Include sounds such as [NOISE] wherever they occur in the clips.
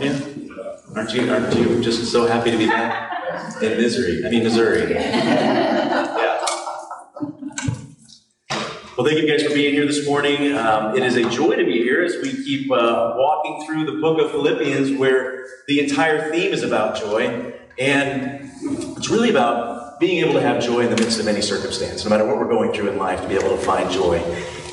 California. Aren't you, aren't you just so happy to be back? In misery, I mean Missouri. [LAUGHS] Yeah. Well, thank you guys for being here this morning. Um, it is a joy to be here as we keep uh, walking through the book of Philippians, where the entire theme is about joy. And it's really about being able to have joy in the midst of any circumstance, no matter what we're going through in life, to be able to find joy.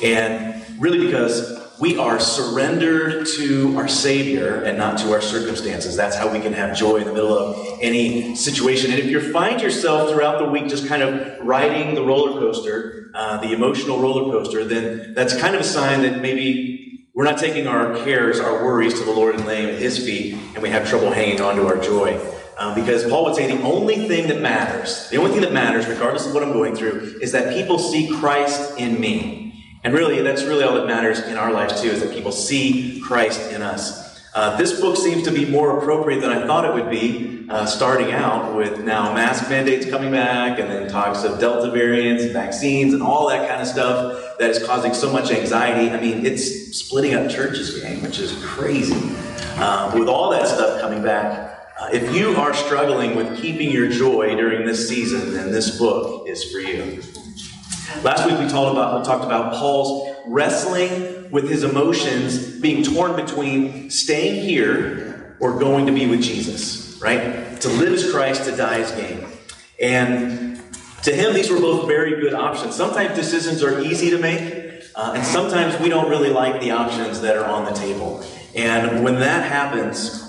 And really because we are surrendered to our Savior and not to our circumstances. That's how we can have joy in the middle of any situation. And if you find yourself throughout the week just kind of riding the roller coaster, uh, the emotional roller coaster, then that's kind of a sign that maybe we're not taking our cares, our worries to the Lord and laying at His feet, and we have trouble hanging on to our joy. Um, because Paul would say the only thing that matters, the only thing that matters, regardless of what I'm going through, is that people see Christ in me. And really, that's really all that matters in our lives too, is that people see Christ in us. Uh, this book seems to be more appropriate than I thought it would be, uh, starting out with now mask mandates coming back, and then talks of Delta variants and vaccines and all that kind of stuff that is causing so much anxiety. I mean, it's splitting up churches, gang, which is crazy. Um, with all that stuff coming back, uh, if you are struggling with keeping your joy during this season, then this book is for you. Last week we talked about, talked about Paul's wrestling with his emotions being torn between staying here or going to be with Jesus, right? To live as Christ, to die as gain. And to him, these were both very good options. Sometimes decisions are easy to make, uh, and sometimes we don't really like the options that are on the table. And when that happens,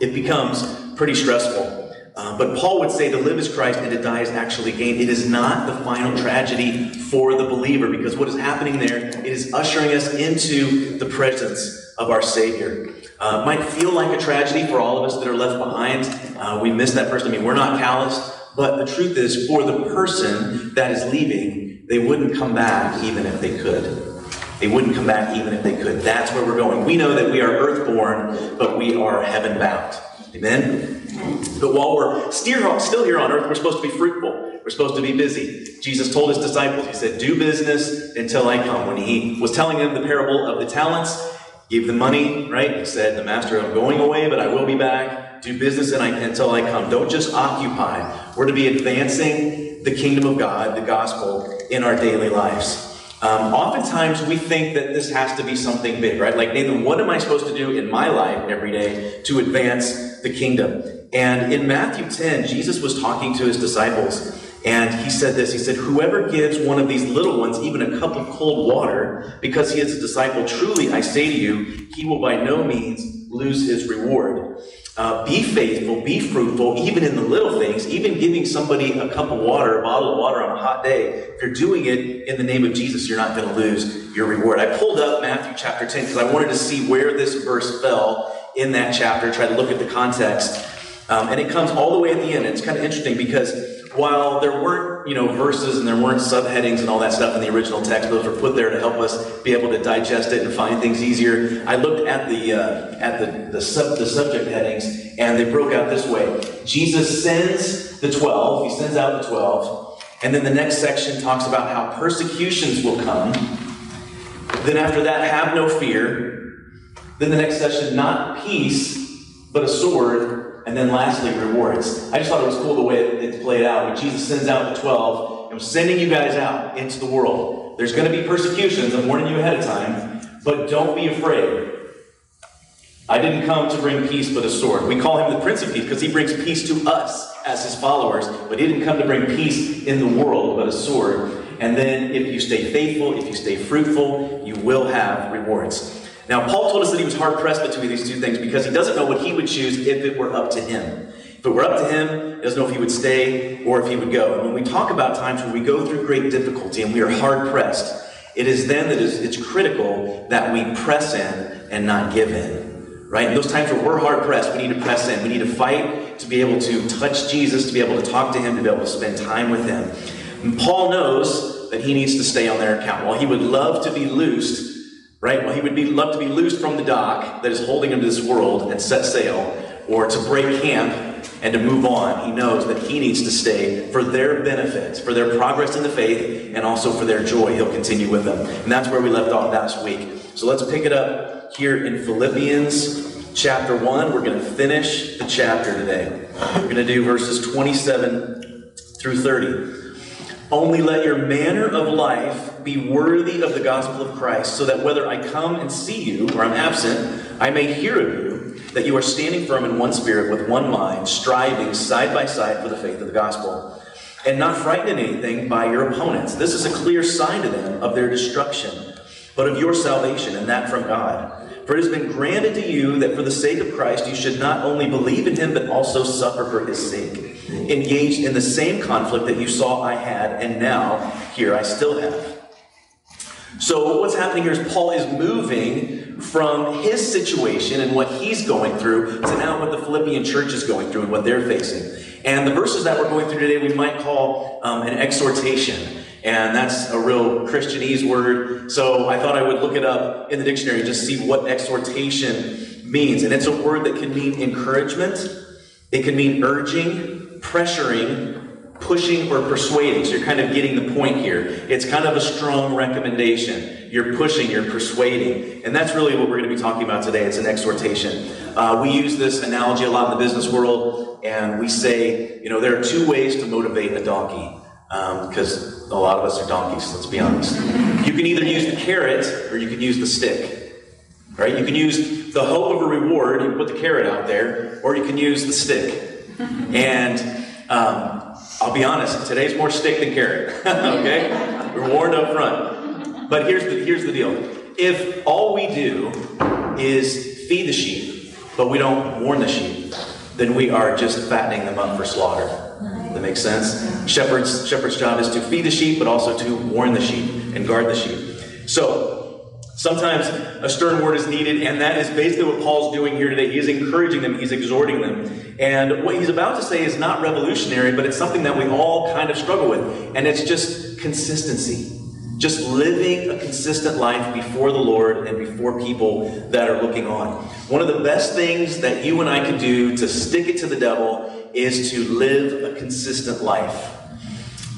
it becomes pretty stressful. Uh, but Paul would say to live is Christ and to die is actually gain. It is not the final tragedy for the believer because what is happening there, it is ushering us into the presence of our Savior. Uh, might feel like a tragedy for all of us that are left behind. Uh, we miss that person. I mean, we're not calloused, but the truth is, for the person that is leaving, they wouldn't come back even if they could. They wouldn't come back even if they could. That's where we're going. We know that we are earthborn, but we are heaven bound. Amen? But while we're still here on earth, we're supposed to be fruitful. We're supposed to be busy. Jesus told his disciples, He said, Do business until I come. When he was telling them the parable of the talents, gave them money, right? He said, The master, I'm going away, but I will be back. Do business until I come. Don't just occupy. We're to be advancing the kingdom of God, the gospel, in our daily lives. Um, oftentimes we think that this has to be something big, right? Like, Nathan, what am I supposed to do in my life every day to advance the kingdom? And in Matthew 10, Jesus was talking to his disciples, and he said this He said, Whoever gives one of these little ones even a cup of cold water because he is a disciple, truly I say to you, he will by no means lose his reward. Uh, be faithful, be fruitful, even in the little things, even giving somebody a cup of water, a bottle of water on a hot day. If you're doing it in the name of Jesus, you're not going to lose your reward. I pulled up Matthew chapter 10 because I wanted to see where this verse fell in that chapter, try to look at the context. Um, and it comes all the way at the end. It's kind of interesting because while there weren't, you know, verses and there weren't subheadings and all that stuff in the original text, those were put there to help us be able to digest it and find things easier. I looked at the uh, at the the, sub, the subject headings, and they broke out this way: Jesus sends the twelve. He sends out the twelve, and then the next section talks about how persecutions will come. Then after that, have no fear. Then the next session, not peace, but a sword and then lastly, rewards. I just thought it was cool the way it, played out. When Jesus sends out the 12, I'm sending you guys out into the world. There's going to be persecutions. I'm warning you ahead of time. But don't be afraid. I didn't come to bring peace but a sword. We call him the Prince of Peace because he brings peace to us as his followers. But he didn't come to bring peace in the world but a sword. And then if you stay faithful, if you stay fruitful, you will have rewards. Now, Paul told us that he was hard pressed between these two things because he doesn't know what he would choose if it were up to him. If it were up to him, he doesn't know if he would stay or if he would go. And when we talk about times when we go through great difficulty and we are hard pressed, it is then that it's critical that we press in and not give in. Right? In those times where we're hard pressed, we need to press in. We need to fight to be able to touch Jesus, to be able to talk to him, to be able to spend time with him. And Paul knows that he needs to stay on their account. While he would love to be loosed right? Well, he would be, love to be loosed from the dock that is holding him to this world and set sail, or to break camp and to move on. He knows that he needs to stay for their benefit, for their progress in the faith, and also for their joy. He'll continue with them. And that's where we left off last week. So let's pick it up here in Philippians chapter 1. We're going to finish the chapter today. We're going to do verses 27 through 30. Only let your manner of life be worthy of the gospel of Christ, so that whether I come and see you or I'm absent, I may hear of you that you are standing firm in one spirit with one mind, striving side by side for the faith of the gospel, and not frightened in anything by your opponents. This is a clear sign to them of their destruction but of your salvation, and that from God. For it has been granted to you that for the sake of Christ you should not only believe in him, but also suffer for his sake, engaged in the same conflict that you saw I had, and now here I still have. So, what's happening here is Paul is moving from his situation and what he's going through to now what the Philippian church is going through and what they're facing. And the verses that we're going through today we might call um, an exhortation. And that's a real Christianese word. So I thought I would look it up in the dictionary just see what exhortation means. And it's a word that can mean encouragement, it can mean urging, pressuring, pushing, or persuading. So you're kind of getting the point here. It's kind of a strong recommendation. You're pushing, you're persuading. And that's really what we're going to be talking about today. It's an exhortation. Uh, we use this analogy a lot in the business world, and we say, you know, there are two ways to motivate a donkey because um, a lot of us are donkeys, let's be honest. You can either use the carrot or you can use the stick. Right? You can use the hope of a reward, you put the carrot out there, or you can use the stick. [LAUGHS] And um, I'll be honest, today's more stick than carrot. [LAUGHS] okay? We're warned up front. But here's the, here's the deal. If all we do is feed the sheep, but we don't warn the sheep, then we are just fattening them up for slaughter. That makes sense? Shepherd's, shepherd's job is to feed the sheep, but also to warn the sheep and guard the sheep. So, sometimes a stern word is needed, and that is basically what Paul's doing here today. He is encouraging them, he's exhorting them. And what he's about to say is not revolutionary, but it's something that we all kind of struggle with. And it's just consistency. Just living a consistent life before the Lord and before people that are looking on. One of the best things that you and I can do to stick it to the devil is to live a consistent life.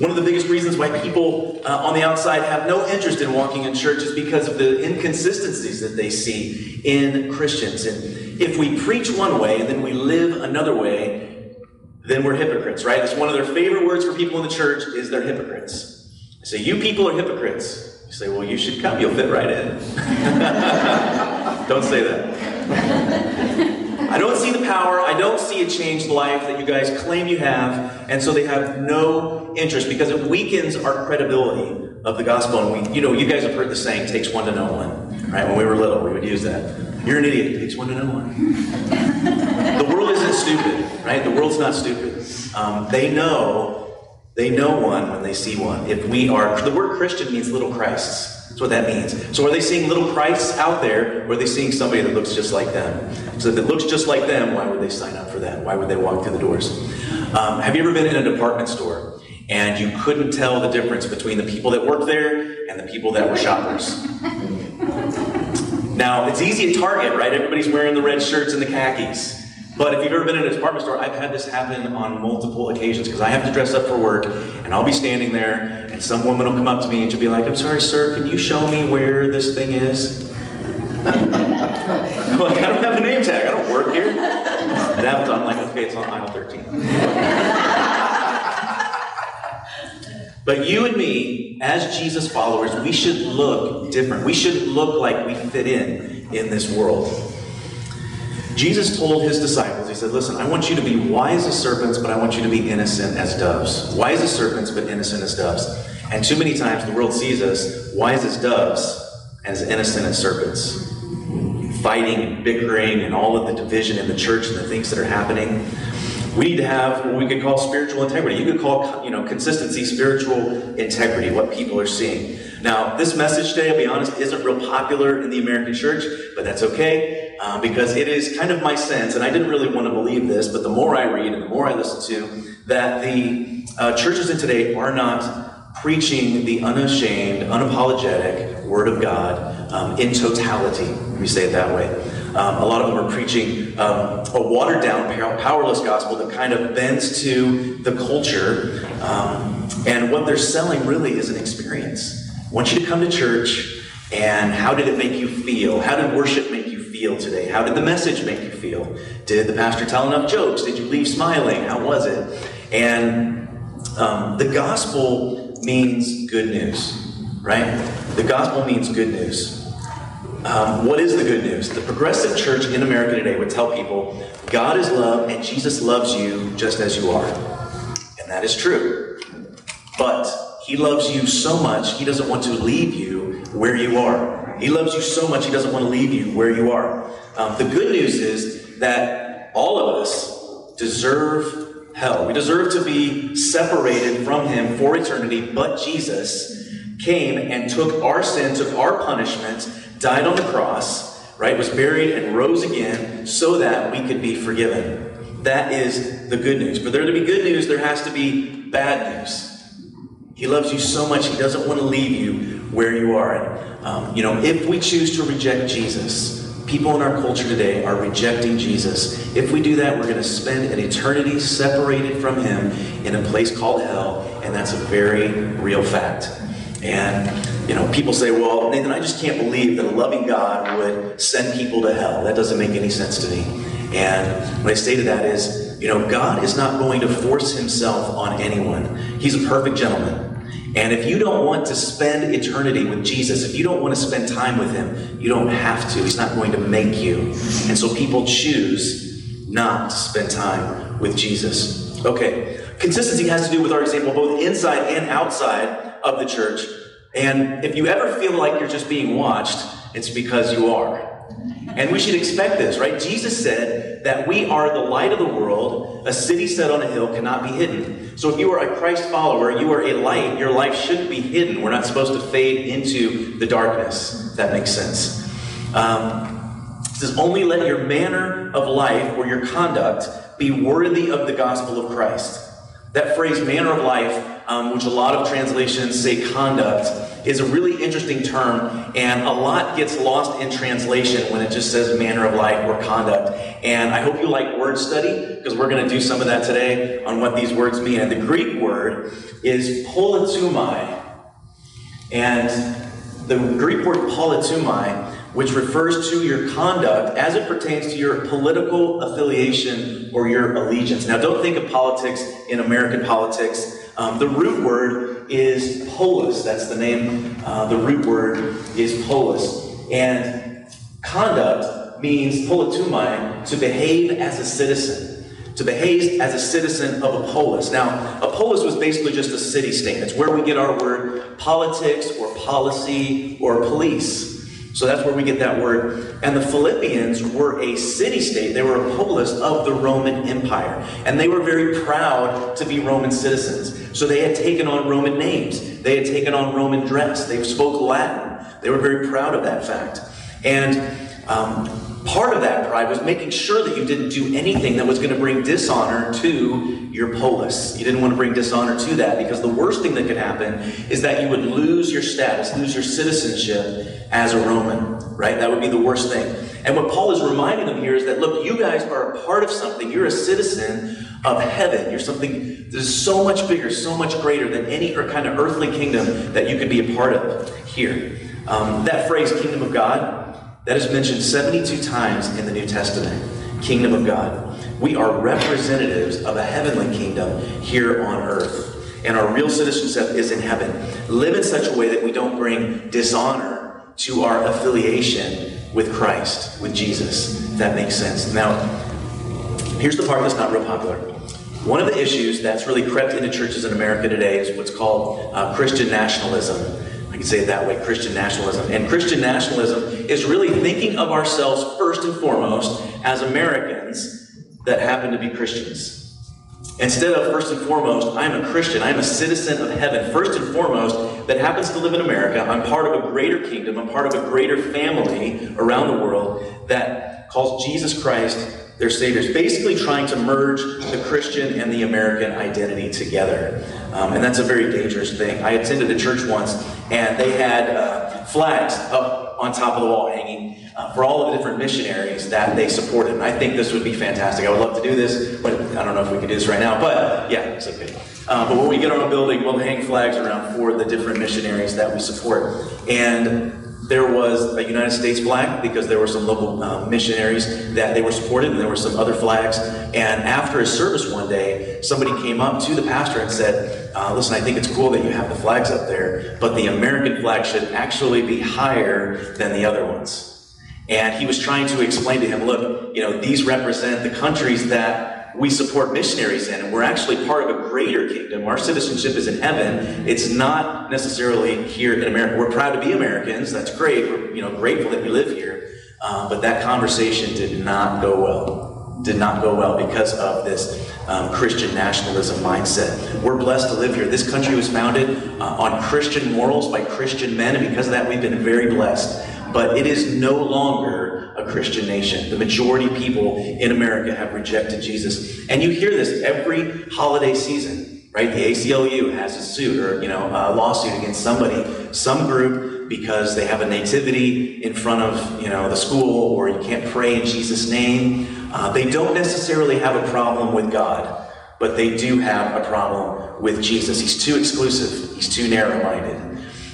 One of the biggest reasons why people uh, on the outside have no interest in walking in church is because of the inconsistencies that they see in Christians. And if we preach one way and then we live another way, then we're hypocrites, right? It's one of their favorite words for people in the church is they're hypocrites. They say, you people are hypocrites. You say, well, you should come. You'll fit right in. [LAUGHS] Don't say that. I don't see the power. I don't see a changed life that you guys claim you have. And so they have no interest because it weakens our credibility of the gospel. And we, you know, you guys have heard the saying, takes one to know one. Right? When we were little, we would use that. You're an idiot. It takes one to know one. the world isn't stupid, right? The world's not stupid. Um, they know, they know one when they see one. If we are, the word Christian means little Christs. That's what that means. So are they seeing little Christs out there, or are they seeing somebody that looks just like them? So if it looks just like them, why would they sign up for that? Why would they walk through the doors? Um, have you ever been in a department store and you couldn't tell the difference between the people that work there and the people that were shoppers? [LAUGHS] Now, it's easy at Target, right? Everybody's wearing the red shirts and the khakis. But if you've ever been in a department store, I've had this happen on multiple occasions because I have to dress up for work and I'll be standing there and some woman will come up to me and she'll be like, I'm sorry, sir, can you show me where this thing is? I'm [LAUGHS] like, I don't have a name tag. I don't work here. It happens. I'm like, okay, it's on aisle 13. [LAUGHS] but you and me, as Jesus followers, we should look different. We should look like we fit in in this world. Jesus told his disciples, He said, Listen, I want you to be wise as serpents, but I want you to be innocent as doves. Wise as serpents, but innocent as doves. And too many times the world sees us wise as doves, as innocent as serpents. Fighting and bickering and all of the division in the church and the things that are happening. We need to have what we could call spiritual integrity. You could call, you know, consistency, spiritual integrity, what people are seeing. Now, this message today, I'll be honest, isn't real popular in the American church, but that's okay um, because it is kind of my sense, and I didn't really want to believe this, but the more I read and the more I listen to, that the uh, churches in today are not preaching the unashamed, unapologetic Word of God um, in totality. Me say it that way. Um, a lot of them are preaching um, a watered down, powerless gospel that kind of bends to the culture. Um, and what they're selling really is an experience. I want you to come to church And how did it make you feel? How did worship make you feel today? How did the message make you feel? Did the pastor tell enough jokes? Did you leave smiling? How was it? And um, the gospel means good news, right? The gospel means good news. Um, what is the good news? The progressive church in America today would tell people God is love and Jesus loves you just as you are. And that is true. But he loves you so much, he doesn't want to leave you where you are. He loves you so much, he doesn't want to leave you where you are. Um, the good news is that all of us deserve hell. We deserve to be separated from him for eternity, but Jesus came and took our sin, took our punishment, died on the cross, right, was buried and rose again so that we could be forgiven. That is the good news. For there to be good news, there has to be bad news. He loves you so much, he doesn't want to leave you where you are. Um, you know, if we choose to reject Jesus, people in our culture today are rejecting Jesus. If we do that, we're going to spend an eternity separated from him in a place called hell, and that's a very real fact. And, you know, people say, well, Nathan, I just can't believe that a loving God would send people to hell. That doesn't make any sense to me. And what I say to that is, you know, God is not going to force himself on anyone. He's a perfect gentleman. And if you don't want to spend eternity with Jesus, if you don't want to spend time with him, you don't have to. He's not going to make you. And so people choose not to spend time with Jesus. Okay. Consistency has to do with our example both inside and outside of the church. And if you ever feel like you're just being watched, it's because you are. And we should expect this, right? Jesus said that we are the light of the world. A city set on a hill cannot be hidden. So if you are a Christ follower, you are a light. Your life shouldn't be hidden. We're not supposed to fade into the darkness, if that makes sense. Um, it says, only let your manner of life or your conduct be worthy of the gospel of Christ. That phrase, manner of life, um, which a lot of translations say conduct, is a really interesting term, and a lot gets lost in translation when it just says manner of life or conduct. And I hope you like word study, because we're going to do some of that today on what these words mean. And the Greek word is politumai. And the Greek word politumai which refers to your conduct as it pertains to your political affiliation or your allegiance. Now, don't think of politics in American politics um, the root word is polis. That's the name. Uh, the root word is polis. And conduct means politumai, to behave as a citizen. To behave as a citizen of a polis. Now, a polis was basically just a city state. It's where we get our word politics or policy or police. So that's where we get that word. And the Philippians were a city state, they were a polis of the Roman Empire. And they were very proud to be Roman citizens. So they had taken on Roman names, they had taken on Roman dress, they spoke Latin. They were very proud of that fact. And um, part of that pride was making sure that you didn't do anything that was going to bring dishonor to your polis. You didn't want to bring dishonor to that because the worst thing that could happen is that you would lose your status, lose your citizenship as a Roman, right? That would be the worst thing. And what Paul is reminding them here is that, look, you guys are a part of something. You're a citizen of heaven. You're something that is so much bigger, so much greater than any kind of earthly kingdom that you could be a part of here. Um, that phrase, kingdom of God, that is mentioned 72 times in the New Testament. Kingdom of God. We are representatives of a heavenly kingdom here on earth. And our real citizenship is in heaven. Live in such a way that we don't bring dishonor to our affiliation with Christ, with Jesus. If that makes sense. Now, here's the part that's not real popular. One of the issues that's really crept into churches in America today is what's called uh, Christian nationalism can say it that way Christian nationalism. And Christian nationalism is really thinking of ourselves first and foremost as Americans that happen to be Christians. Instead of first and foremost, I'm a Christian, I'm a citizen of heaven, first and foremost, that happens to live in America. I'm part of a greater kingdom, I'm part of a greater family around the world that calls Jesus Christ their saviors, basically trying to merge the Christian and the American identity together. Um, and that's a very dangerous thing. I attended a church once, and they had uh, flags up on top of the wall hanging uh, for all of the different missionaries that they supported. And I think this would be fantastic. I would love to do this, but I don't know if we can do this right now. But yeah, it's okay. Uh, but when we get on a building, we'll hang flags around for the different missionaries that we support. And there was a United States flag because there were some local uh, missionaries that they were supported, and there were some other flags. And after a service one day, somebody came up to the pastor and said, uh, "Listen, I think it's cool that you have the flags up there, but the American flag should actually be higher than the other ones." And he was trying to explain to him, "Look, you know, these represent the countries that." We support missionaries in, and we're actually part of a greater kingdom. Our citizenship is in heaven. It's not necessarily here in America. We're proud to be Americans. That's great. We're you know grateful that we live here. Um, but that conversation did not go well. Did not go well because of this um, Christian nationalism mindset. We're blessed to live here. This country was founded uh, on Christian morals by Christian men, and because of that, we've been very blessed. But it is no longer a Christian nation. The majority of people in America have rejected Jesus. And you hear this every holiday season, right? The ACLU has a suit or, you know, a lawsuit against somebody, some group, because they have a nativity in front of, you know, the school or you can't pray in Jesus' name. Uh, they don't necessarily have a problem with God, but they do have a problem with Jesus. He's too exclusive. He's too narrow-minded.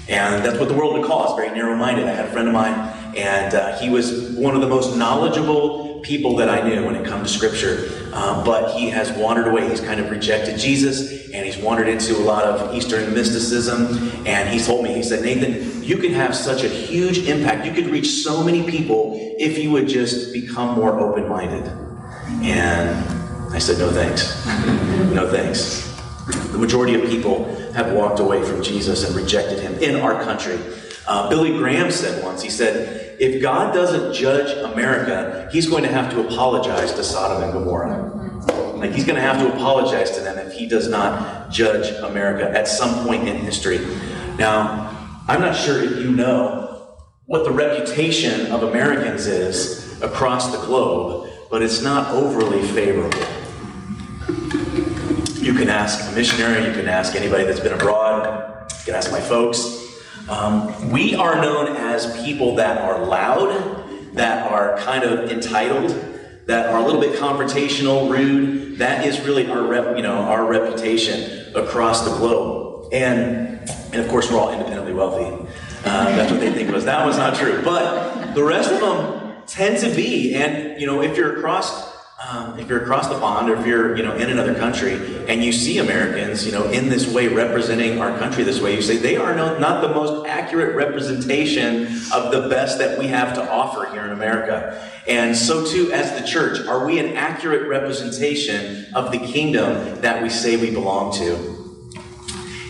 And that's what the world would call us, very narrow-minded. I had a friend of mine and uh, he was one of the most knowledgeable people that I knew when it comes to Scripture. Uh, but he has wandered away. He's kind of rejected Jesus, and he's wandered into a lot of Eastern mysticism. And he told me, he said, Nathan, you could have such a huge impact. You could reach so many people if you would just become more open minded. And I said, no thanks. no thanks. The majority of people have walked away from Jesus and rejected him in our country. Uh, Billy Graham said once, he said, if God doesn't judge America, he's going to have to apologize to Sodom and Gomorrah. Like he's going to have to apologize to them if he does not judge America at some point in history. Now, I'm not sure if you know what the reputation of Americans is across the globe, but it's not overly favorable. You can ask a missionary, you can ask anybody that's been abroad, you can ask my folks. Um, we are known as people that are loud, that are kind of entitled, that are a little bit confrontational, rude. That is really our rep, you know, our reputation across the globe. And and of course, we're all independently wealthy. Um, that's what they think was. That was not true. But the rest of them tend to be. And you know, if you're across um, if you're across the pond or if you're you know in another country and you see Americans you know in this way representing our country this way, you say they are no, not the most accurate representation of the best that we have to offer here in America. And so too as the church, are we an accurate representation of the kingdom that we say we belong to?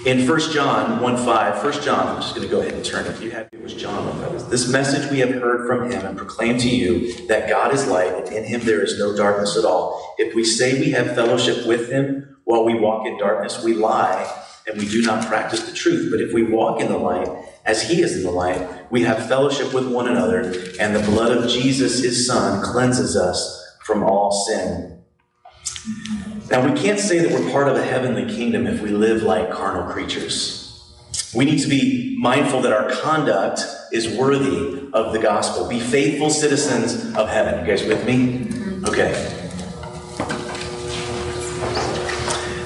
In 1 John 1 5, 1 John, I'm just going to go ahead and turn it. You have it was John 1 5. This message we have heard from him and proclaim to you that God is light, and in him there is no darkness at all. If we say we have fellowship with him while we walk in darkness, we lie and we do not practice the truth. But if we walk in the light, as he is in the light, we have fellowship with one another, and the blood of Jesus, his son, cleanses us from all sin. Now, we can't say that we're part of a heavenly kingdom if we live like carnal creatures. We need to be mindful that our conduct is worthy of the gospel. Be faithful citizens of heaven. You guys with me? Mm-hmm. Okay.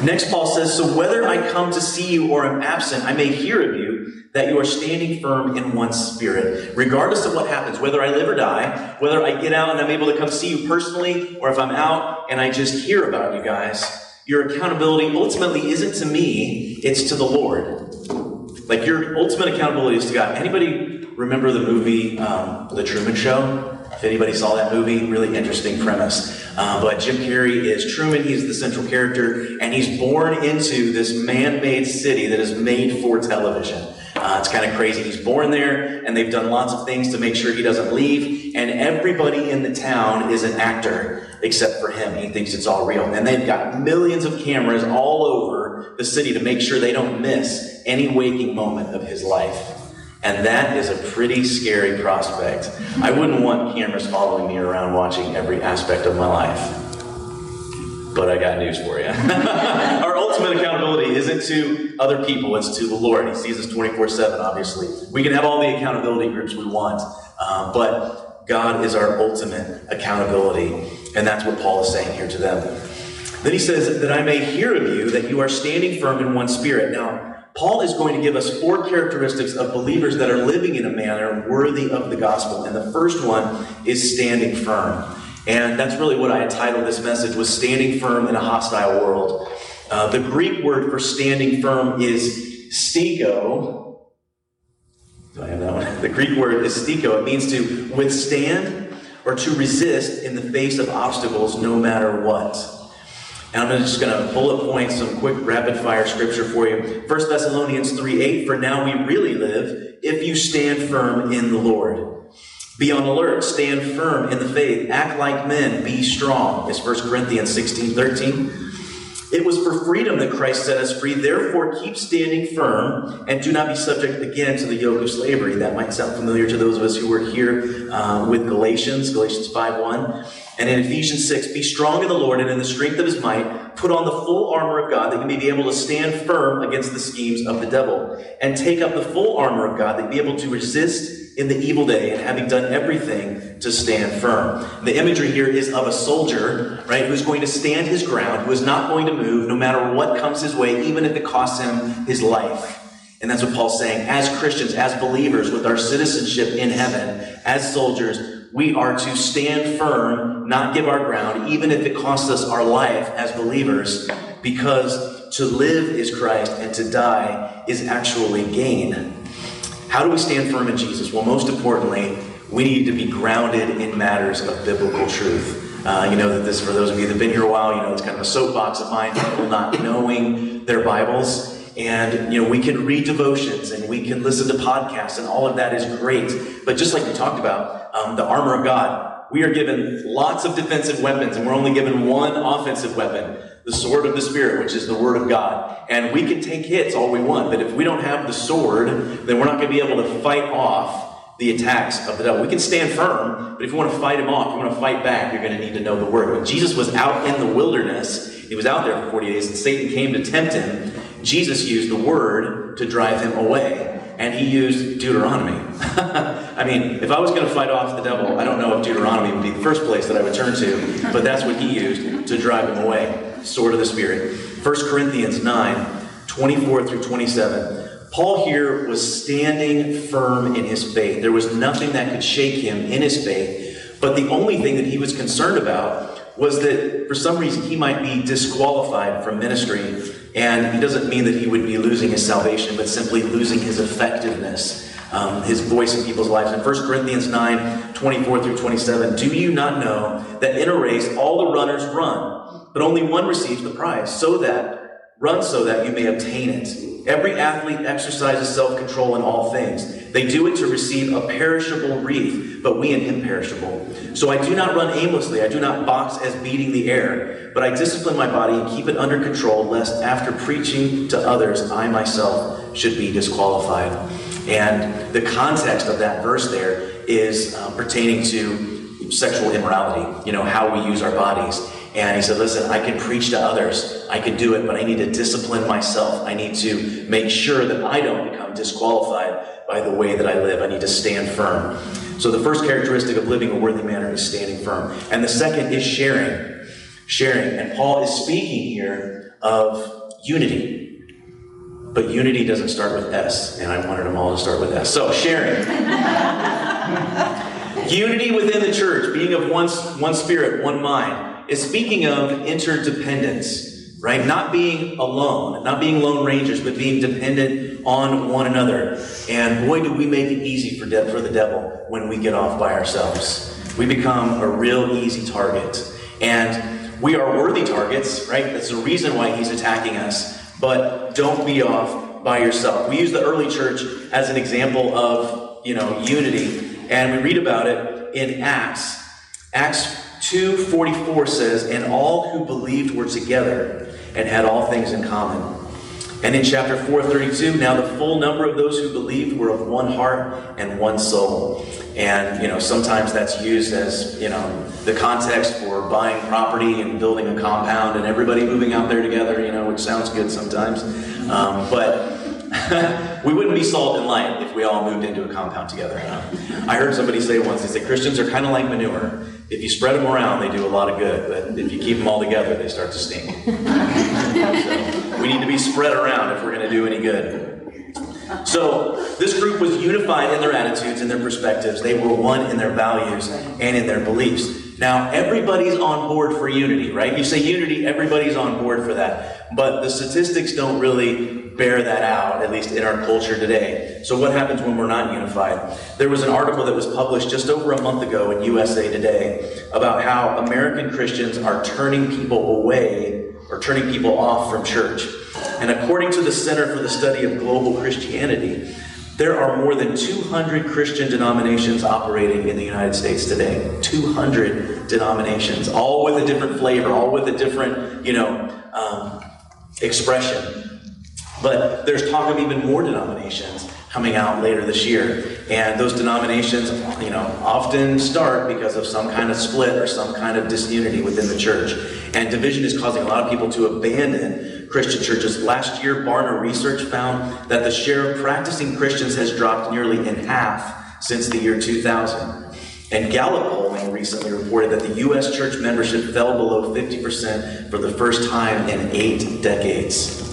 Next, Paul says, So whether I come to see you or am absent, I may hear of you that you are standing firm in one spirit. Regardless of what happens, whether I live or die, whether I get out and I'm able to come see you personally, or if I'm out and I just hear about you guys, your accountability ultimately isn't to me, it's to the Lord. Like your ultimate accountability is to God. Anybody remember the movie um, The Truman Show? If anybody saw that movie, really interesting premise. Uh, but Jim Carrey is Truman. He's the central character, and he's born into this man-made city that is made for television. Uh, it's kind of crazy. He's born there, and they've done lots of things to make sure he doesn't leave. And everybody in the town is an actor except for him. He thinks it's all real. And they've got millions of cameras all over the city to make sure they don't miss any waking moment of his life. And that is a pretty scary prospect. I wouldn't want cameras following me around watching every aspect of my life. But I got news for you. [LAUGHS] Our ultimate accountability isn't to other people, it's to the Lord. He sees us 24 7, obviously. We can have all the accountability groups we want, um, but God is our ultimate accountability. And that's what Paul is saying here to them. Then he says, That I may hear of you that you are standing firm in one spirit. Now, Paul is going to give us four characteristics of believers that are living in a manner worthy of the gospel. And the first one is standing firm. And that's really what I entitled this message was standing firm in a hostile world. Uh, the Greek word for standing firm is stiko. Do I have that one? [LAUGHS] The Greek word is stiko. It means to withstand or to resist in the face of obstacles no matter what. And I'm just going to bullet point some quick rapid fire scripture for you. 1 Thessalonians 3 8, for now we really live if you stand firm in the Lord. Be on alert, stand firm in the faith, act like men, be strong. Is 1 Corinthians 16 13. It was for freedom that Christ set us free. Therefore, keep standing firm and do not be subject again to the yoke of slavery. That might sound familiar to those of us who were here uh, with Galatians, Galatians 5 1. And in Ephesians 6, be strong in the Lord and in the strength of his might. Put on the full armor of God that you may be able to stand firm against the schemes of the devil. And take up the full armor of God that you may be able to resist in the evil day and having done everything to stand firm. The imagery here is of a soldier, right, who's going to stand his ground, who is not going to move no matter what comes his way, even if it costs him his life. And that's what Paul's saying. As Christians, as believers, with our citizenship in heaven, as soldiers, we are to stand firm, not give our ground, even if it costs us our life as believers, because to live is Christ and to die is actually gain. How do we stand firm in Jesus? Well, most importantly, we need to be grounded in matters of biblical truth. Uh, you know that this, for those of you that have been here a while, you know it's kind of a soapbox of mine, people not [LAUGHS] knowing their Bibles. And, you know, we can read devotions and we can listen to podcasts and all of that is great. But just like we talked about, um, the armor of God, we are given lots of defensive weapons and we're only given one offensive weapon the sword of the Spirit, which is the Word of God. And we can take hits all we want, but if we don't have the sword, then we're not going to be able to fight off the attacks of the devil. We can stand firm, but if you want to fight him off, you want to fight back, you're going to need to know the Word. When Jesus was out in the wilderness, he was out there for 40 days, and Satan came to tempt him. Jesus used the Word to drive him away and he used Deuteronomy. [LAUGHS] I mean, if I was going to fight off the devil, I don't know if Deuteronomy would be the first place that I would turn to, but that's what he used to drive him away sword of the Spirit. 1 Corinthians 9, 24 through 27. Paul here was standing firm in his faith. There was nothing that could shake him in his faith, but the only thing that he was concerned about was that for some reason he might be disqualified from ministry. And he doesn't mean that he would be losing his salvation, but simply losing his effectiveness, um, his voice in people's lives. In 1 Corinthians 9 24 through 27, do you not know that in a race all the runners run? But only one receives the prize, so that, run so that you may obtain it. Every athlete exercises self control in all things. They do it to receive a perishable wreath, but we an imperishable. So I do not run aimlessly. I do not box as beating the air, but I discipline my body and keep it under control, lest after preaching to others, I myself should be disqualified. And the context of that verse there is uh, pertaining to sexual immorality, you know, how we use our bodies. And he said, Listen, I can preach to others. I can do it, but I need to discipline myself. I need to make sure that I don't become disqualified by the way that I live. I need to stand firm. So the first characteristic of living a worthy manner is standing firm. And the second is sharing. Sharing. And Paul is speaking here of unity. But unity doesn't start with S, and I wanted them all to start with S. So, sharing. [LAUGHS] unity within the church, being of one, one spirit, one mind is speaking of interdependence, right? Not being alone, not being lone rangers, but being dependent on one another. And boy, do we make it easy for, de- for the devil when we get off by ourselves. We become a real easy target. And we are worthy targets, right? That's the reason why he's attacking us. But don't be off by yourself. We use the early church as an example of, you know, unity. And we read about it in Acts. Acts 2:44 says, "And all who believed were together and had all things in common." And in chapter 432, now the full number of those who believed were of one heart and one soul. And, you know, sometimes that's used as, you know, the context for buying property and building a compound and everybody moving out there together, you know, which sounds good sometimes. Um, but [LAUGHS] we wouldn't be salt and light if we all moved into a compound together. I heard somebody say once, they said Christians are kind of like manure. If you spread them around, they do a lot of good, but if you keep them all together, they start to stink. [LAUGHS] so we need to be spread around if we're going to do any good. So, this group was unified in their attitudes and their perspectives. They were one in their values and in their beliefs. Now, everybody's on board for unity, right? You say unity, everybody's on board for that. But the statistics don't really bear that out, at least in our culture today. So, what happens when we're not unified? There was an article that was published just over a month ago in USA Today about how American Christians are turning people away or turning people off from church. And according to the Center for the Study of Global Christianity, there are more than 200 Christian denominations operating in the United States today. 200 denominations, all with a different flavor, all with a different, you know, um, expression. But there's talk of even more denominations coming out later this year. And those denominations, you know, often start because of some kind of split or some kind of disunity within the church. And division is causing a lot of people to abandon Christian churches. Last year, Barna Research found that the share of practicing Christians has dropped nearly in half since the year 2000. And Gallup polling recently reported that the U.S. church membership fell below 50% for the first time in eight decades.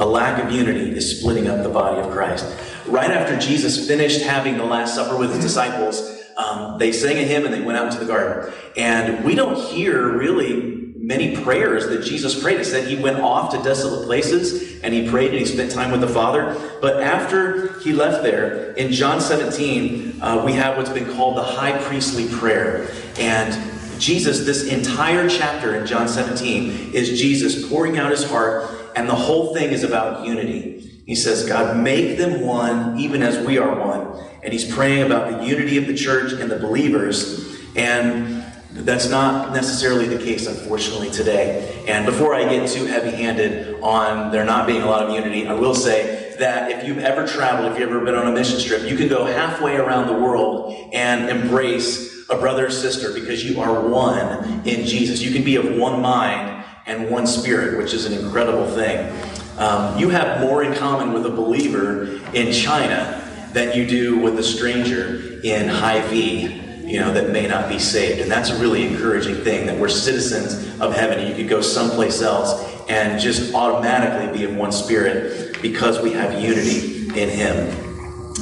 A lack of unity is splitting up the body of Christ. Right after Jesus finished having the Last Supper with his disciples, um, they sang a hymn and they went out into the garden. And we don't hear really many prayers that Jesus prayed. It said he went off to desolate places and he prayed and he spent time with the Father. But after he left there, in John 17, uh, we have what's been called the high priestly prayer. And Jesus, this entire chapter in John 17, is Jesus pouring out his heart, and the whole thing is about unity. He says, God, make them one, even as we are one. And he's praying about the unity of the church and the believers. And that's not necessarily the case, unfortunately, today. And before I get too heavy handed on there not being a lot of unity, I will say that if you've ever traveled, if you've ever been on a mission trip, you can go halfway around the world and embrace a brother or sister because you are one in Jesus. You can be of one mind and one spirit, which is an incredible thing. Um, you have more in common with a believer in China than you do with a stranger in Hy-Vee you know, that may not be saved. And that's a really encouraging thing that we're citizens of heaven. And you could go someplace else and just automatically be in one spirit because we have unity in Him.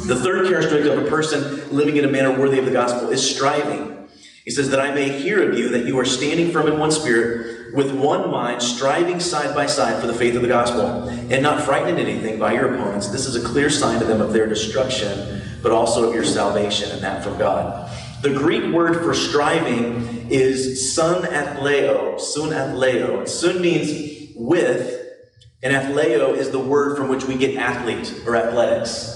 The third characteristic of a person living in a manner worthy of the gospel is striving. He says, That I may hear of you that you are standing firm in one spirit, with one mind, striving side by side for the faith of the gospel, and not frightened anything by your opponents. This is a clear sign to them of their destruction, but also of your salvation, and that from God. The Greek word for striving is sun athleo, sun athleo. Sun means with, and athleo is the word from which we get athlete or athletics.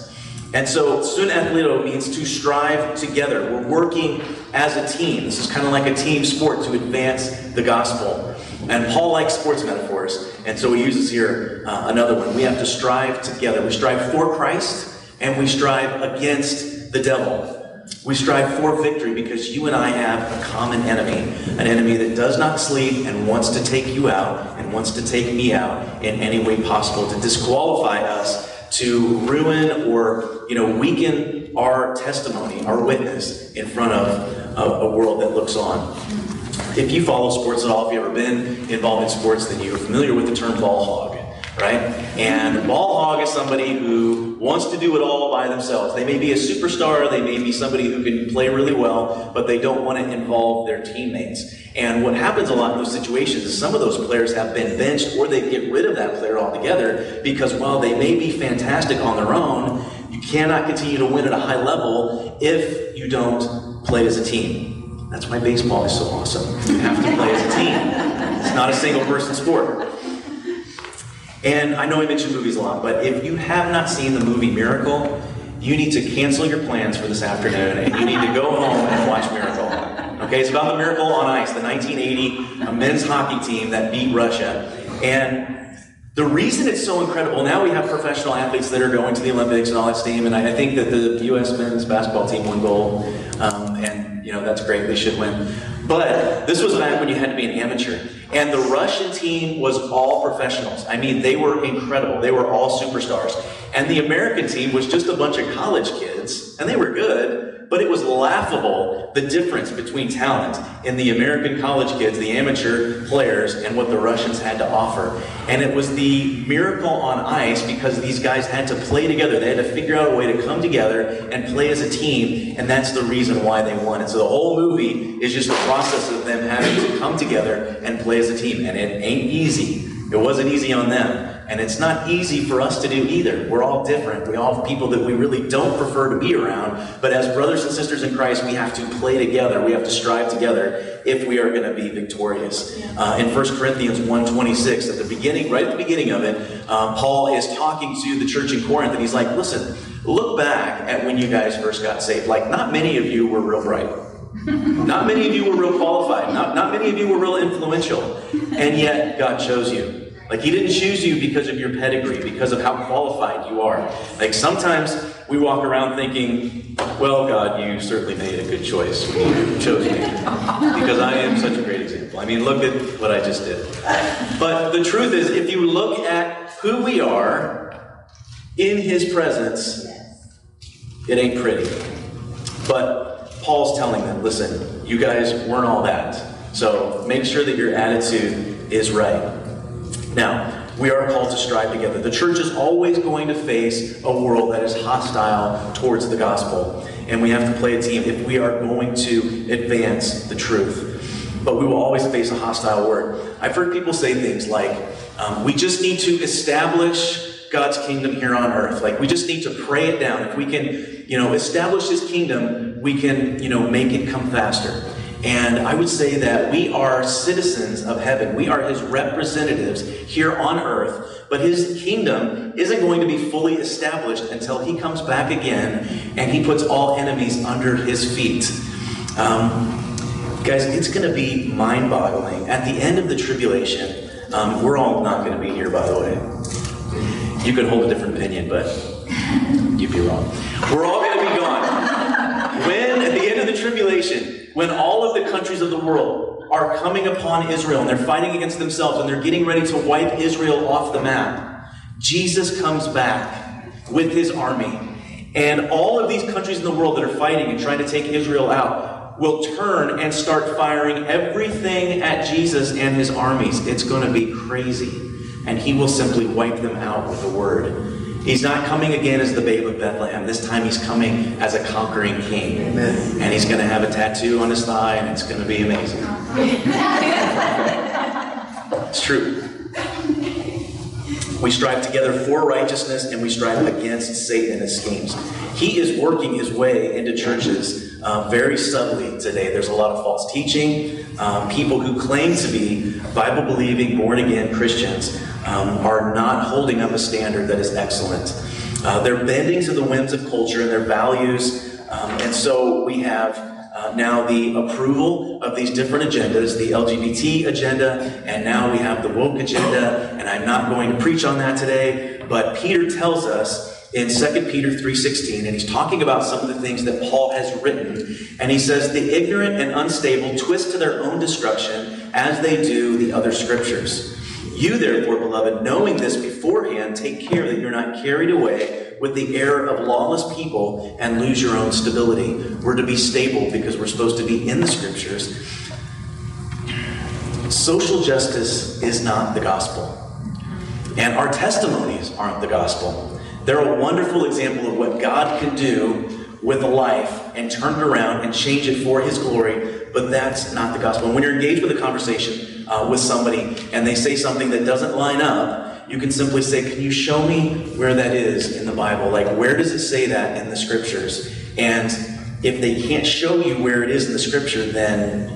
And so, sun athleo means to strive together. We're working as a team. This is kind of like a team sport to advance the gospel. And Paul likes sports metaphors, and so he uses here uh, another one. We have to strive together. We strive for Christ, and we strive against the devil. We strive for victory because you and I have a common enemy, an enemy that does not sleep and wants to take you out and wants to take me out in any way possible to disqualify us to ruin or you know weaken our testimony, our witness in front of a, a world that looks on. If you follow sports at all, if you've ever been involved in sports, then you're familiar with the term ball hog, right? And ball hog is somebody who wants to do it all by themselves. They may be a superstar, they may be somebody who can play really well, but they don't want to involve their teammates. And what happens a lot in those situations is some of those players have been benched or they get rid of that player altogether because while they may be fantastic on their own, you cannot continue to win at a high level if you don't play as a team. That's why baseball is so awesome. You have to play as a team. It's not a single person sport. And I know I mentioned movies a lot, but if you have not seen the movie Miracle, you need to cancel your plans for this afternoon and you need to go home and watch Miracle. Okay, it's about the Miracle on Ice, the 1980 men's hockey team that beat Russia. And the reason it's so incredible, now we have professional athletes that are going to the Olympics and all that steam, and I, think that the U.S. men's basketball team won gold, um, and you know that's great. They should win. But this was back when you had to be an amateur. And the Russian team was all professionals. I mean, they were incredible. They were all superstars. And the American team was just a bunch of college kids, and they were good, but it was laughable the difference between talent in the American college kids, the amateur players, and what the Russians had to offer. And it was the miracle on ice because these guys had to play together. They had to figure out a way to come together and play as a team, and that's the reason why they won. And so the whole movie is just the process of them having to come together and play as a team. And it ain't easy. It wasn't easy on them. And it's not easy for us to do either. We're all different. We all have people that we really don't prefer to be around. But as brothers and sisters in Christ, we have to play together. We have to strive together if we are going to be victorious. Uh, in 1 Corinthians 1.26, at the beginning, right at the beginning of it, um, Paul is talking to the church in Corinth, and he's like, listen, look back at when you guys first got saved. Like, not many of you were real bright. [LAUGHS] Not many of you were real qualified. Not, not many of you were real influential. And yet, God chose you. Like, He didn't choose you because of your pedigree, because of how qualified you are. Like, sometimes we walk around thinking, well, God, you certainly made a good choice when you chose me. Because I am such a great example. I mean, look at what I just did. But the truth is, if you look at who we are in His presence, it ain't pretty. But Paul's telling them, listen, you guys weren't all that. So make sure that your attitude is right. Now, we are called to strive together. The church is always going to face a world that is hostile towards the gospel, and we have to play a team if we are going to advance the truth. But we will always face a hostile word. I've heard people say things like, um, we just need to establish God's kingdom here on earth. Like, we just need to pray it down. If we can, you know, establish His kingdom, we can, you know, make it come faster. And I would say that we are citizens of heaven. We are his representatives here on earth. But his kingdom isn't going to be fully established until he comes back again and he puts all enemies under his feet. Um, guys, it's going to be mind boggling. At the end of the tribulation, um, we're all not going to be here, by the way. You could hold a different opinion, but you'd be wrong. We're all going to be gone. When, at the end of the tribulation, when all of the countries of the world are coming upon Israel and they're fighting against themselves and they're getting ready to wipe Israel off the map, Jesus comes back with his army. And all of these countries in the world that are fighting and trying to take Israel out will turn and start firing everything at Jesus and his armies. It's going to be crazy. And he will simply wipe them out with a word. He's not coming again as the babe of Bethlehem. This time he's coming as a conquering king. Amen. And he's going to have a tattoo on his thigh, and it's going to be amazing. [LAUGHS] it's true. We strive together for righteousness and we strive against Satan and his schemes. He is working his way into churches uh, very subtly today. There's a lot of false teaching. Um, people who claim to be Bible believing, born again Christians um, are not holding up a standard that is excellent. Uh, they're bending to the whims of culture and their values. Um, and so we have uh, now the approval of these different agendas, the LGBT agenda, and now we have the woke agenda, and I'm not going to preach on that today, but Peter tells us in 2 Peter 3:16 and he's talking about some of the things that Paul has written and he says the ignorant and unstable twist to their own destruction as they do the other scriptures. You, therefore, beloved, knowing this beforehand, take care that you're not carried away with the error of lawless people and lose your own stability. We're to be stable because we're supposed to be in the scriptures. Social justice is not the gospel, and our testimonies aren't the gospel. They're a wonderful example of what God can do with a life and turn it around and change it for His glory, but that's not the gospel. And when you're engaged with a conversation, uh, with somebody and they say something that doesn't line up, you can simply say, Can you show me where that is in the Bible? Like, where does it say that in the scriptures? And if they can't show you where it is in the scripture, then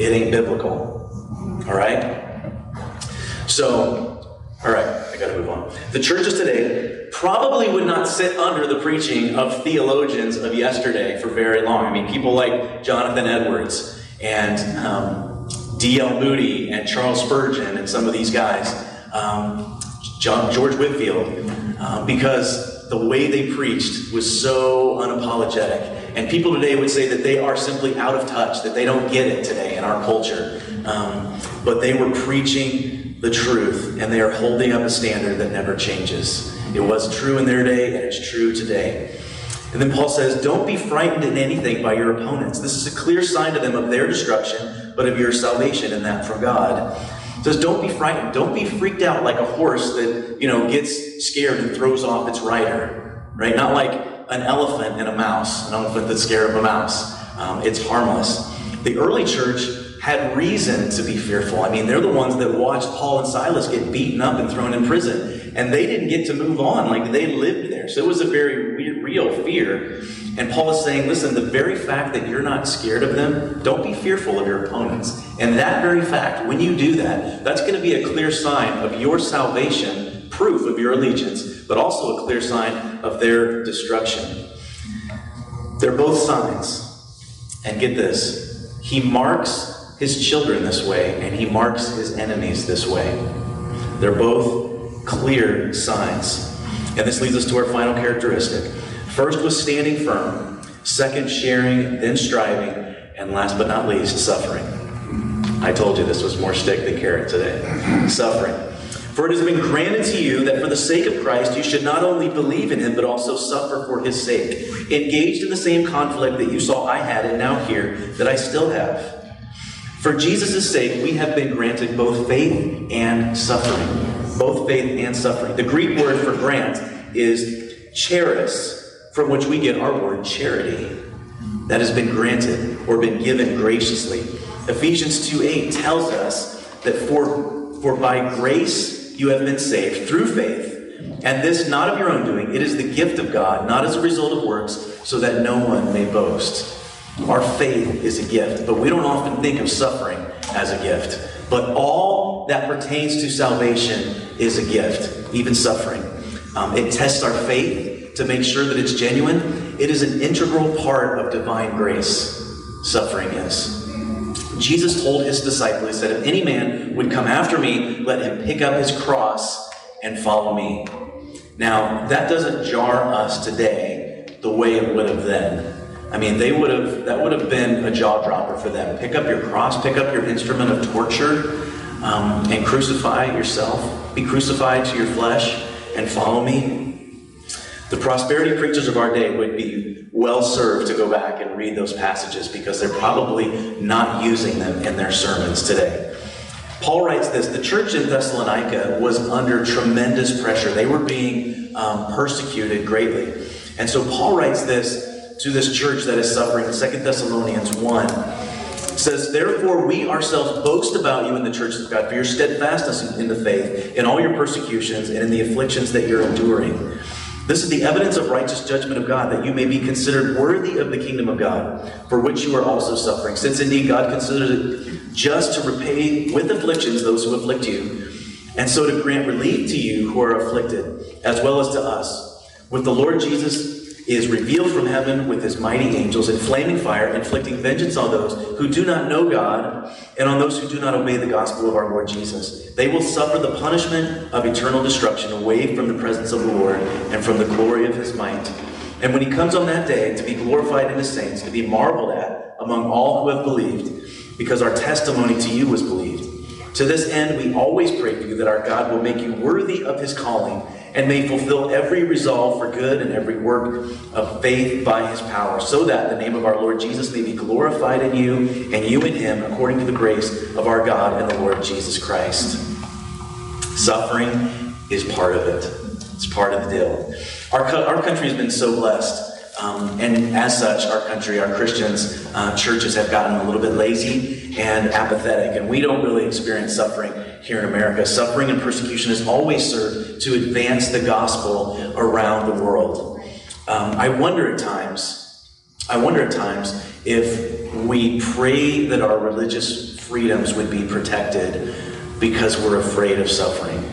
it ain't biblical. All right? So, all right, I gotta move on. The churches today probably would not sit under the preaching of theologians of yesterday for very long. I mean, people like Jonathan Edwards and um, D.L. Moody and Charles Spurgeon and some of these guys, um, John, George Whitefield, uh, because the way they preached was so unapologetic. And people today would say that they are simply out of touch, that they don't get it today in our culture. Um, but they were preaching the truth, and they are holding up a standard that never changes. It was true in their day, and it's true today. And then Paul says, Don't be frightened in anything by your opponents. This is a clear sign to them of their destruction, but of your salvation, and that from God. He says, Don't be frightened. Don't be freaked out like a horse that, you know, gets scared and throws off its rider. Right? Not like an elephant and a mouse, an elephant that's scared of a mouse. Um, it's harmless. The early church had reason to be fearful. I mean, they're the ones that watched Paul and Silas get beaten up and thrown in prison. And they didn't get to move on. Like, they lived there. So it was a very real fear. And Paul is saying, listen, the very fact that you're not scared of them, don't be fearful of your opponents. And that very fact, when you do that, that's going to be a clear sign of your salvation, proof of your allegiance, but also a clear sign of their destruction. They're both signs. And get this, he marks his children this way, and he marks his enemies this way. They're both clear signs. And this leads us to our final characteristic. First was standing firm, second, sharing, then striving, and last but not least, suffering. I told you this was more stick than carrot today. suffering. For it has been granted to you that for the sake of Christ you should not only believe in him, but also suffer for his sake. Engaged in the same conflict that you saw I had and now hear that I still have. For Jesus' sake, we have been granted both faith and suffering. Both faith and suffering. The Greek word for grant is charis, from which we get our word charity. That has been granted or been given graciously. Ephesians 2 8 tells us that for, for by grace you have been saved through faith. And this not of your own doing, it is the gift of God, not as a result of works, so that no one may boast. Our faith is a gift, but we don't often think of suffering as a gift. But all that pertains to salvation is a gift, even suffering. Um, it tests our faith to make sure that it's genuine. It is an integral part of divine grace, suffering is. Jesus told his disciples, said, If any man would come after me, let him pick up his cross and follow me. Now, that doesn't jar us today the way it would have then. I mean, they would have, that would have been a jaw dropper for them. Pick up your cross, pick up your instrument of torture, um, and crucify yourself. Be crucified to your flesh and follow me. The prosperity preachers of our day would be well served to go back and read those passages because they're probably not using them in their sermons today. Paul writes this The church in Thessalonica was under tremendous pressure. They were being um, persecuted greatly. And so Paul writes this to this church that is suffering. 2 Thessalonians 1 says, Therefore, we ourselves boast about you in the churches of God for your steadfastness in the faith, in all your persecutions, and in the afflictions that you're enduring. This is the evidence of righteous judgment of God, that you may be considered worthy of the kingdom of God, for which you are also suffering. Since indeed God considers it just to repay with afflictions those who afflict you, and so to grant relief to you who are afflicted, as well as to us. With the Lord Jesus is revealed from heaven with his mighty angels in flaming fire, inflicting vengeance on those who do not know God and on those who do not obey the gospel of our Lord Jesus. They will suffer the punishment of eternal destruction away from the presence of the Lord and from the glory of his might. And when he comes on that day to be glorified in his saints, to be marveled at among all who have believed, because our testimony to you was believed. To this end, we always pray for you that our God will make you worthy of his calling and may fulfill every resolve for good and every work of faith by his power, so that the name of our Lord Jesus may be glorified in you and you in him, according to the grace of our God and the Lord Jesus Christ. Suffering is part of it, it's part of the deal. Our, our country has been so blessed. Um, and as such, our country, our Christians, uh, churches have gotten a little bit lazy and apathetic, and we don't really experience suffering here in America. Suffering and persecution has always served to advance the gospel around the world. Um, I wonder at times, I wonder at times if we pray that our religious freedoms would be protected because we're afraid of suffering.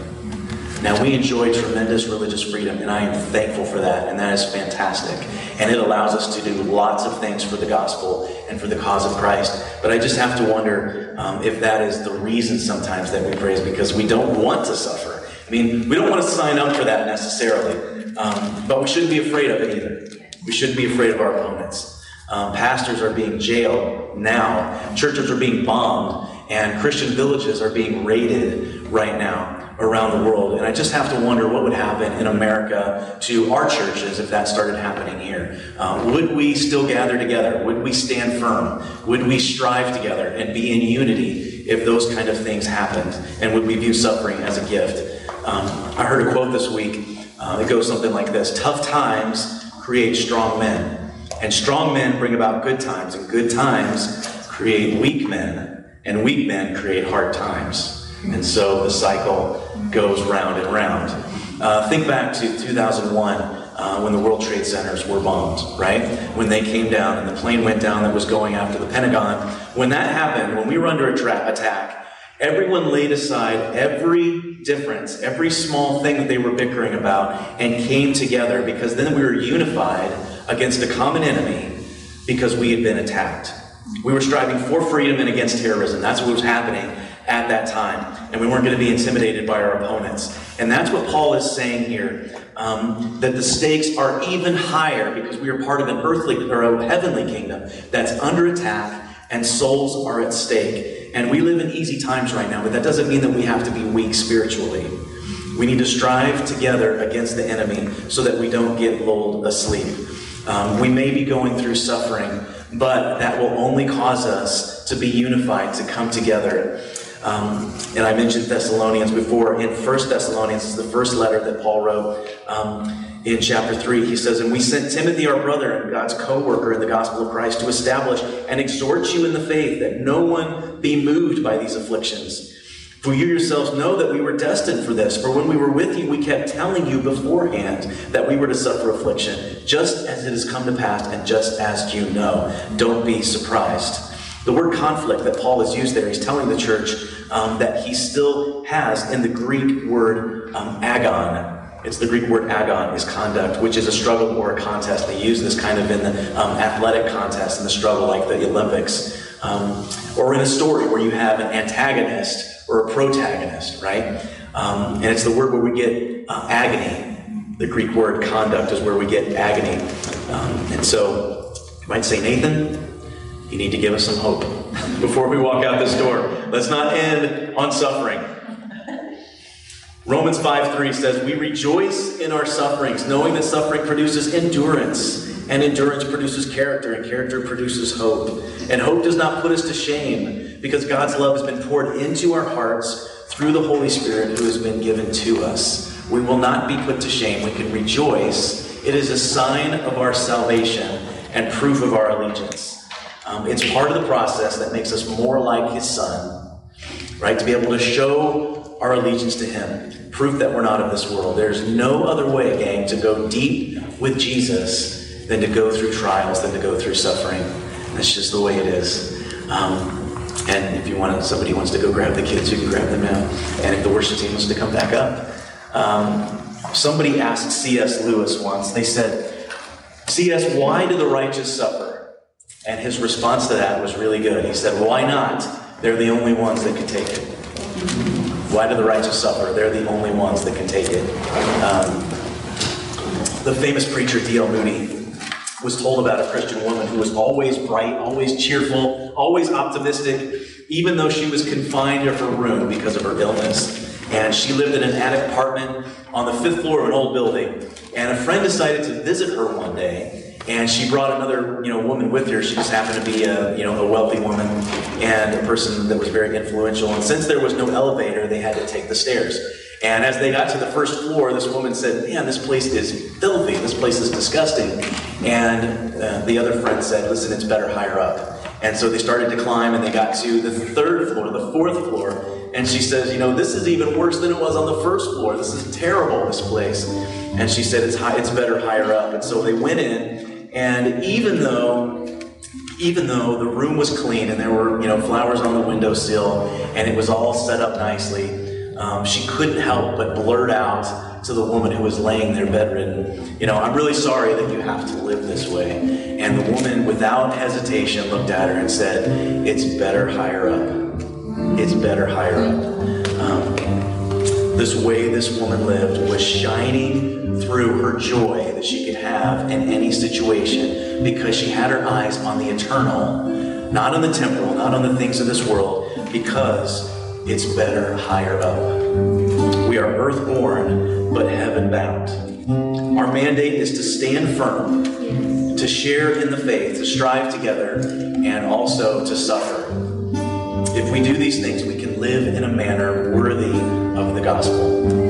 Now, we enjoy tremendous religious freedom, and I am thankful for that, and that is fantastic. And it allows us to do lots of things for the gospel and for the cause of Christ. But I just have to wonder um, if that is the reason sometimes that we praise, because we don't want to suffer. I mean, we don't want to sign up for that necessarily, um, but we shouldn't be afraid of it either. We shouldn't be afraid of our opponents. Um, pastors are being jailed now, churches are being bombed, and Christian villages are being raided right now. Around the world. And I just have to wonder what would happen in America to our churches if that started happening here. Um, would we still gather together? Would we stand firm? Would we strive together and be in unity if those kind of things happened? And would we view suffering as a gift? Um, I heard a quote this week. Uh, it goes something like this Tough times create strong men, and strong men bring about good times, and good times create weak men, and weak men create hard times. And so the cycle goes round and round. Uh, think back to 2001 uh, when the World Trade Centers were bombed, right? When they came down and the plane went down that was going after the Pentagon. When that happened, when we were under a tra- attack, everyone laid aside every difference, every small thing that they were bickering about, and came together because then we were unified against a common enemy because we had been attacked. We were striving for freedom and against terrorism. That's what was happening at that time. And we weren't going to be intimidated by our opponents. And that's what Paul is saying here um, that the stakes are even higher because we are part of an earthly or a heavenly kingdom that's under attack and souls are at stake. And we live in easy times right now, but that doesn't mean that we have to be weak spiritually. We need to strive together against the enemy so that we don't get lulled asleep. Um, we may be going through suffering, but that will only cause us to be unified, to come together. Um, and I mentioned Thessalonians before. In First Thessalonians, is the first letter that Paul wrote. Um, in chapter 3, he says, And we sent Timothy, our brother and God's co worker in the gospel of Christ, to establish and exhort you in the faith, that no one be moved by these afflictions. For you yourselves know that we were destined for this. For when we were with you, we kept telling you beforehand that we were to suffer affliction, just as it has come to pass, and just as you know. Don't be surprised. The word conflict that Paul has used there, he's telling the church um, that he still has in the Greek word um, agon. It's the Greek word agon is conduct, which is a struggle or a contest. They use this kind of in the um, athletic contest, in the struggle like the Olympics. Um, or in a story where you have an antagonist or a protagonist, right? Um, and it's the word where we get uh, agony. The Greek word conduct is where we get agony. Um, and so you might say, Nathan, you need to give us some hope before we walk out this door. Let's not end on suffering. Romans 5 3 says, We rejoice in our sufferings, knowing that suffering produces endurance, and endurance produces character, and character produces hope. And hope does not put us to shame, because God's love has been poured into our hearts through the Holy Spirit who has been given to us. We will not be put to shame. We can rejoice. It is a sign of our salvation and proof of our allegiance. Um, it's part of the process that makes us more like His Son, right? To be able to show our allegiance to Him, proof that we're not of this world. There's no other way, gang, to go deep with Jesus than to go through trials, than to go through suffering. That's just the way it is. Um, and if you want, somebody wants to go grab the kids, you can grab them now. And if the worship team wants to come back up, um, somebody asked C.S. Lewis once. They said, "C.S., why do the righteous suffer?" And his response to that was really good. He said, "Why not? They're the only ones that can take it." Why do the righteous suffer? They're the only ones that can take it. Um, the famous preacher D.L. Moody was told about a Christian woman who was always bright, always cheerful, always optimistic, even though she was confined to her room because of her illness. And she lived in an attic apartment on the fifth floor of an old building. And a friend decided to visit her one day, and she brought another, you know, woman with her. She just happened to be a, you know, a wealthy woman and a person that was very influential. And since there was no elevator, they had to take the stairs. And as they got to the first floor, this woman said, Man, this place is filthy. This place is disgusting. And uh, the other friend said, Listen, it's better higher up. And so they started to climb and they got to the third floor, the fourth floor. And she says, You know, this is even worse than it was on the first floor. This is terrible, this place. And she said, It's, high, it's better higher up. And so they went in. And even though even though the room was clean and there were you know flowers on the windowsill and it was all set up nicely um, she couldn't help but blurt out to the woman who was laying there bedridden you know i'm really sorry that you have to live this way. And the woman without hesitation looked at her and said it's better higher up. It's better higher up. Um, this way this woman lived was shining through her joy that she could have in any situation because she had her eyes on the eternal, not on the temporal, not on the things of this world, because it's better higher up. We are earth-born, but heaven-bound. Our mandate is to stand firm, to share in the faith, to strive together, and also to suffer. If we do these things, we can live in a manner worthy of the gospel.